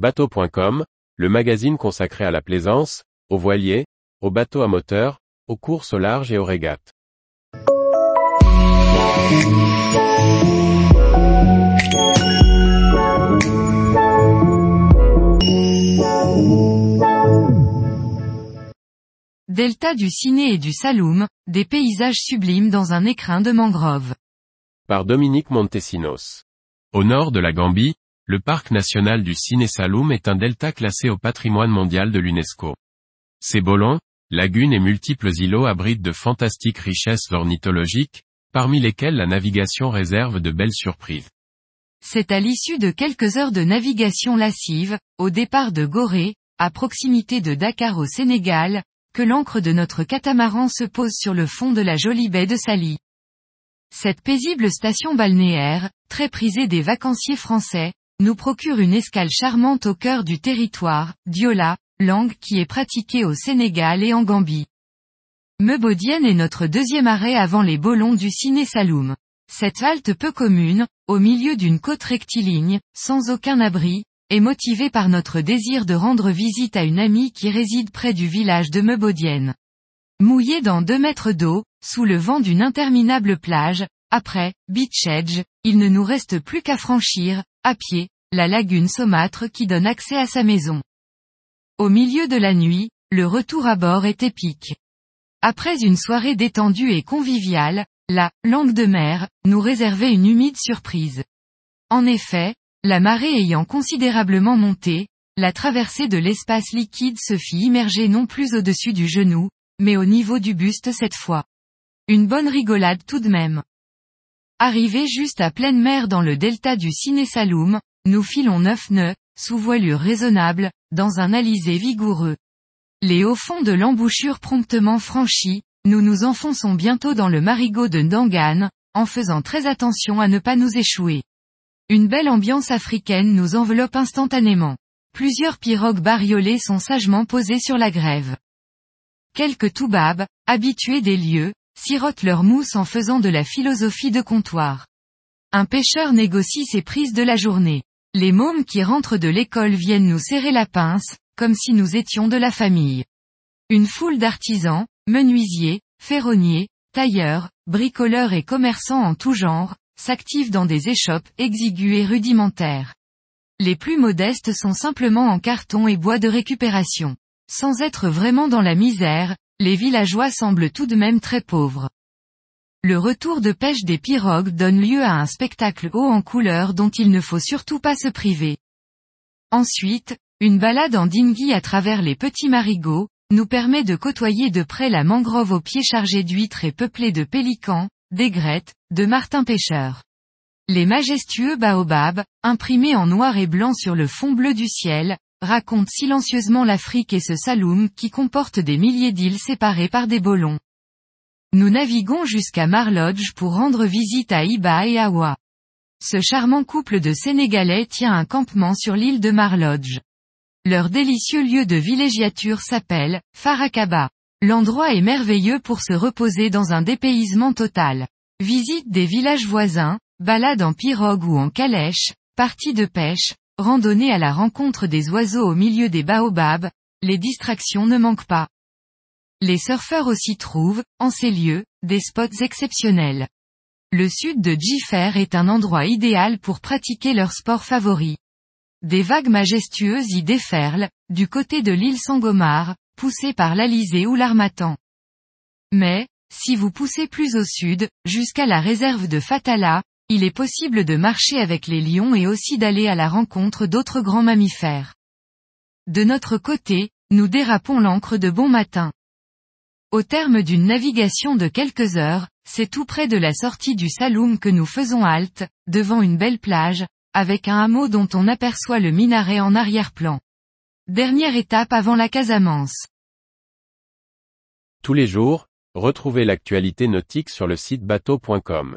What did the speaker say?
Bateau.com, le magazine consacré à la plaisance, aux voiliers, aux bateaux à moteur, aux courses au large et aux régates. Delta du Ciné et du Saloum, des paysages sublimes dans un écrin de mangrove. Par Dominique Montesinos. Au nord de la Gambie, le parc national du Ciné Saloum est un delta classé au patrimoine mondial de l'UNESCO. Ses bolons, lagunes et multiples îlots abritent de fantastiques richesses ornithologiques, parmi lesquelles la navigation réserve de belles surprises. C'est à l'issue de quelques heures de navigation lascive, au départ de Gorée, à proximité de Dakar au Sénégal, que l'ancre de notre catamaran se pose sur le fond de la jolie baie de Sali. Cette paisible station balnéaire, très prisée des vacanciers français, nous procure une escale charmante au cœur du territoire, Diola, langue qui est pratiquée au Sénégal et en Gambie. Meubaudienne est notre deuxième arrêt avant les bolons du Ciné Saloum. Cette halte peu commune, au milieu d'une côte rectiligne, sans aucun abri, est motivée par notre désir de rendre visite à une amie qui réside près du village de Meubaudienne. Mouillé dans deux mètres d'eau, sous le vent d'une interminable plage, après, Beach Edge, il ne nous reste plus qu'à franchir, à pied, la lagune saumâtre qui donne accès à sa maison. Au milieu de la nuit, le retour à bord est épique. Après une soirée détendue et conviviale, la langue de mer nous réservait une humide surprise. En effet, la marée ayant considérablement monté, la traversée de l'espace liquide se fit immerger non plus au-dessus du genou, mais au niveau du buste cette fois. Une bonne rigolade tout de même. Arrivé juste à pleine mer dans le delta du Ciné Saloum, nous filons neuf nœuds, sous voilure raisonnable, dans un alizé vigoureux. Les hauts fonds de l'embouchure promptement franchis, nous nous enfonçons bientôt dans le marigot de Ndangan, en faisant très attention à ne pas nous échouer. Une belle ambiance africaine nous enveloppe instantanément. Plusieurs pirogues bariolées sont sagement posées sur la grève. Quelques toubabs, habitués des lieux, sirotent leur mousse en faisant de la philosophie de comptoir. Un pêcheur négocie ses prises de la journée. Les mômes qui rentrent de l'école viennent nous serrer la pince, comme si nous étions de la famille. Une foule d'artisans, menuisiers, ferronniers, tailleurs, bricoleurs et commerçants en tout genre, s'activent dans des échoppes exiguës et rudimentaires. Les plus modestes sont simplement en carton et bois de récupération. Sans être vraiment dans la misère, les villageois semblent tout de même très pauvres. Le retour de pêche des pirogues donne lieu à un spectacle haut en couleur dont il ne faut surtout pas se priver. Ensuite, une balade en dinghy à travers les petits marigots, nous permet de côtoyer de près la mangrove aux pieds chargés d'huîtres et peuplée de pélicans, d'aigrettes, de martins pêcheurs. Les majestueux baobabs, imprimés en noir et blanc sur le fond bleu du ciel, racontent silencieusement l'Afrique et ce Saloum qui comporte des milliers d'îles séparées par des bolons. Nous naviguons jusqu'à Marlodge pour rendre visite à Iba et Awa. Ce charmant couple de Sénégalais tient un campement sur l'île de Marlodge. Leur délicieux lieu de villégiature s'appelle Farakaba. L'endroit est merveilleux pour se reposer dans un dépaysement total. Visite des villages voisins, balade en pirogue ou en calèche, partie de pêche, randonnée à la rencontre des oiseaux au milieu des baobabs, les distractions ne manquent pas. Les surfeurs aussi trouvent, en ces lieux, des spots exceptionnels. Le sud de Jiffer est un endroit idéal pour pratiquer leur sport favori. Des vagues majestueuses y déferlent, du côté de l'île Sangomar, poussées par l'Alizé ou l'Armatan. Mais, si vous poussez plus au sud, jusqu'à la réserve de Fatala, il est possible de marcher avec les lions et aussi d'aller à la rencontre d'autres grands mammifères. De notre côté, nous dérapons l'ancre de bon matin. Au terme d'une navigation de quelques heures, c'est tout près de la sortie du Saloum que nous faisons halte, devant une belle plage, avec un hameau dont on aperçoit le minaret en arrière-plan. Dernière étape avant la Casamance. Tous les jours, retrouvez l'actualité nautique sur le site bateau.com.